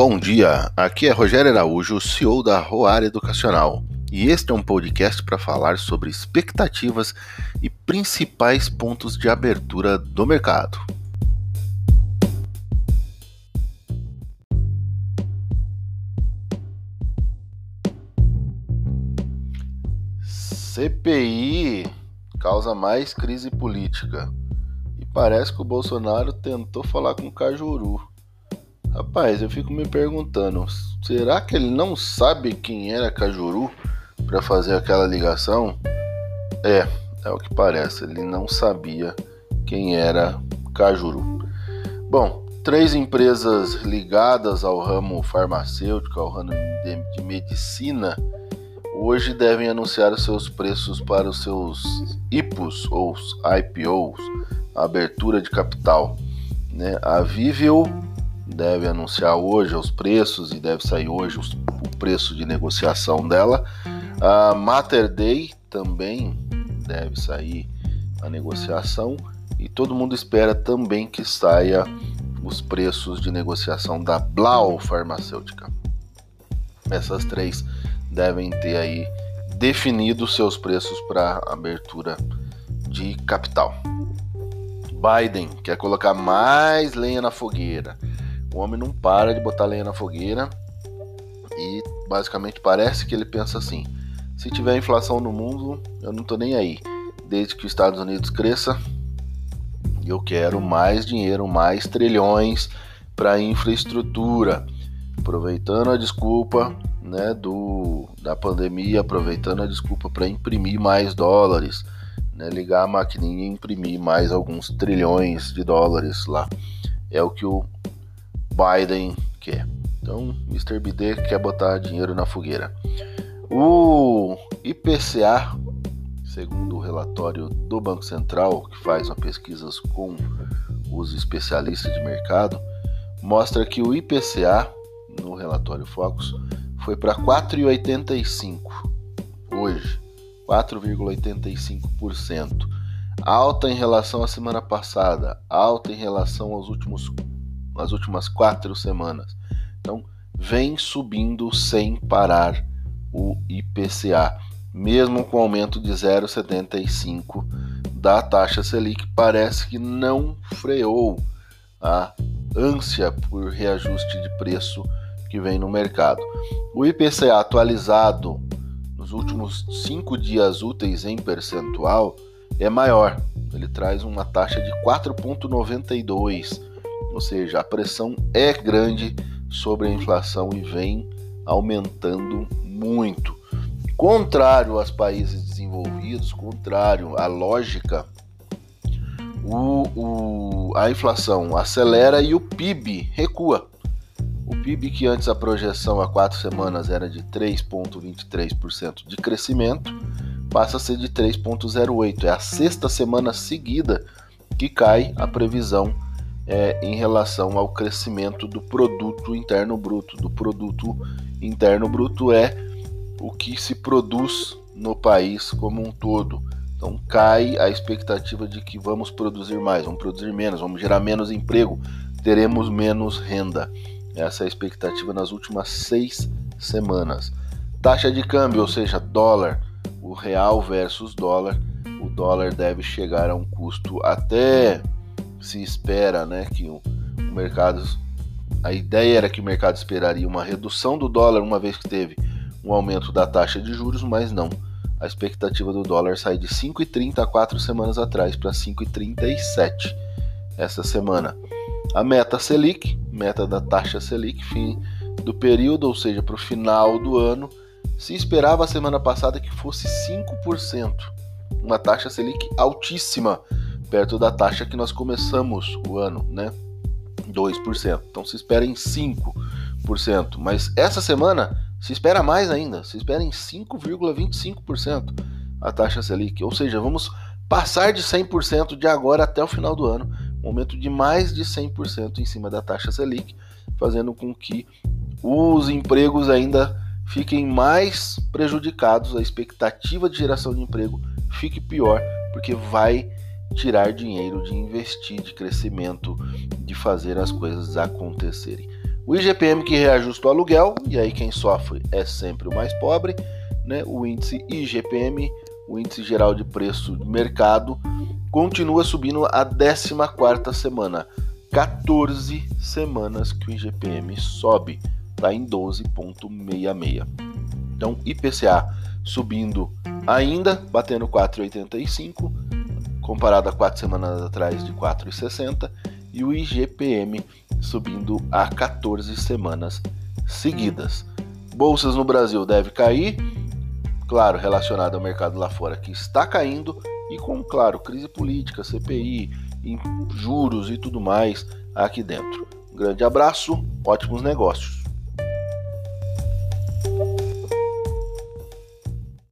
Bom dia, aqui é Rogério Araújo, CEO da Roar Educacional, e este é um podcast para falar sobre expectativas e principais pontos de abertura do mercado. CPI causa mais crise política. E parece que o Bolsonaro tentou falar com o Cajuru. Rapaz, eu fico me perguntando, será que ele não sabe quem era Cajuru para fazer aquela ligação? É, é o que parece, ele não sabia quem era Cajuru. Bom, três empresas ligadas ao ramo farmacêutico, ao ramo de medicina, hoje devem anunciar os seus preços para os seus IPOs ou IPOs, abertura de capital. Né? A Viveo deve anunciar hoje os preços e deve sair hoje o preço de negociação dela. A Mater Day também deve sair a negociação e todo mundo espera também que saia os preços de negociação da Blau Farmacêutica. Essas três devem ter aí definido seus preços para abertura de capital. Biden quer colocar mais lenha na fogueira. O homem não para de botar lenha na fogueira e basicamente parece que ele pensa assim: se tiver inflação no mundo, eu não tô nem aí. Desde que os Estados Unidos cresça, eu quero mais dinheiro, mais trilhões para infraestrutura. Aproveitando a desculpa né, do, da pandemia, aproveitando a desculpa para imprimir mais dólares, né, ligar a maquininha e imprimir mais alguns trilhões de dólares lá. É o que o Biden quer. Então, Mr. BD quer botar dinheiro na fogueira. O IPCA, segundo o relatório do Banco Central, que faz pesquisas com os especialistas de mercado, mostra que o IPCA, no relatório Focus, foi para 4,85 hoje, 4,85%. Alta em relação à semana passada, alta em relação aos últimos nas últimas quatro semanas. Então, vem subindo sem parar o IPCA, mesmo com aumento de 0,75 da taxa Selic, parece que não freou a ânsia por reajuste de preço que vem no mercado. O IPCA atualizado nos últimos cinco dias úteis em percentual é maior. Ele traz uma taxa de 4,92 ou seja, a pressão é grande sobre a inflação e vem aumentando muito. Contrário aos países desenvolvidos, contrário à lógica, o, o, a inflação acelera e o PIB recua. O PIB, que antes a projeção há quatro semanas era de 3,23% de crescimento, passa a ser de 3,08%. É a sexta semana seguida que cai a previsão é, em relação ao crescimento do produto interno bruto. Do produto interno bruto é o que se produz no país como um todo. Então cai a expectativa de que vamos produzir mais, vamos produzir menos, vamos gerar menos emprego, teremos menos renda. Essa é a expectativa nas últimas seis semanas. Taxa de câmbio, ou seja, dólar, o real versus dólar. O dólar deve chegar a um custo até se espera né, que o, mercado. A ideia era que o mercado esperaria uma redução do dólar, uma vez que teve um aumento da taxa de juros, mas não. A expectativa do dólar sai de 5,30 há quatro semanas atrás para 5,37 essa semana. A meta Selic, meta da taxa Selic, fim do período, ou seja, para o final do ano, se esperava a semana passada que fosse 5%, uma taxa Selic altíssima perto da taxa que nós começamos o ano, né? 2%. Então se espera em 5%. Mas essa semana se espera mais ainda, se espera em 5,25% a taxa Selic. Ou seja, vamos passar de 100% de agora até o final do ano, um aumento de mais de 100% em cima da taxa Selic, fazendo com que os empregos ainda fiquem mais prejudicados, a expectativa de geração de emprego fique pior, porque vai tirar dinheiro de investir, de crescimento, de fazer as coisas acontecerem. O IGPM que reajusta o aluguel, e aí quem sofre é sempre o mais pobre, né? O índice IGPM, o índice geral de preço de mercado, continua subindo a 14 semana. 14 semanas que o IGPM sobe, está em 12,66. Então, IPCA subindo ainda, batendo 4,85, comparado a 4 semanas atrás de 4,60, e o IGPM subindo há 14 semanas seguidas. Bolsas no Brasil deve cair, claro, relacionado ao mercado lá fora que está caindo e com, claro, crise política, CPI, juros e tudo mais aqui dentro. Um grande abraço, ótimos negócios.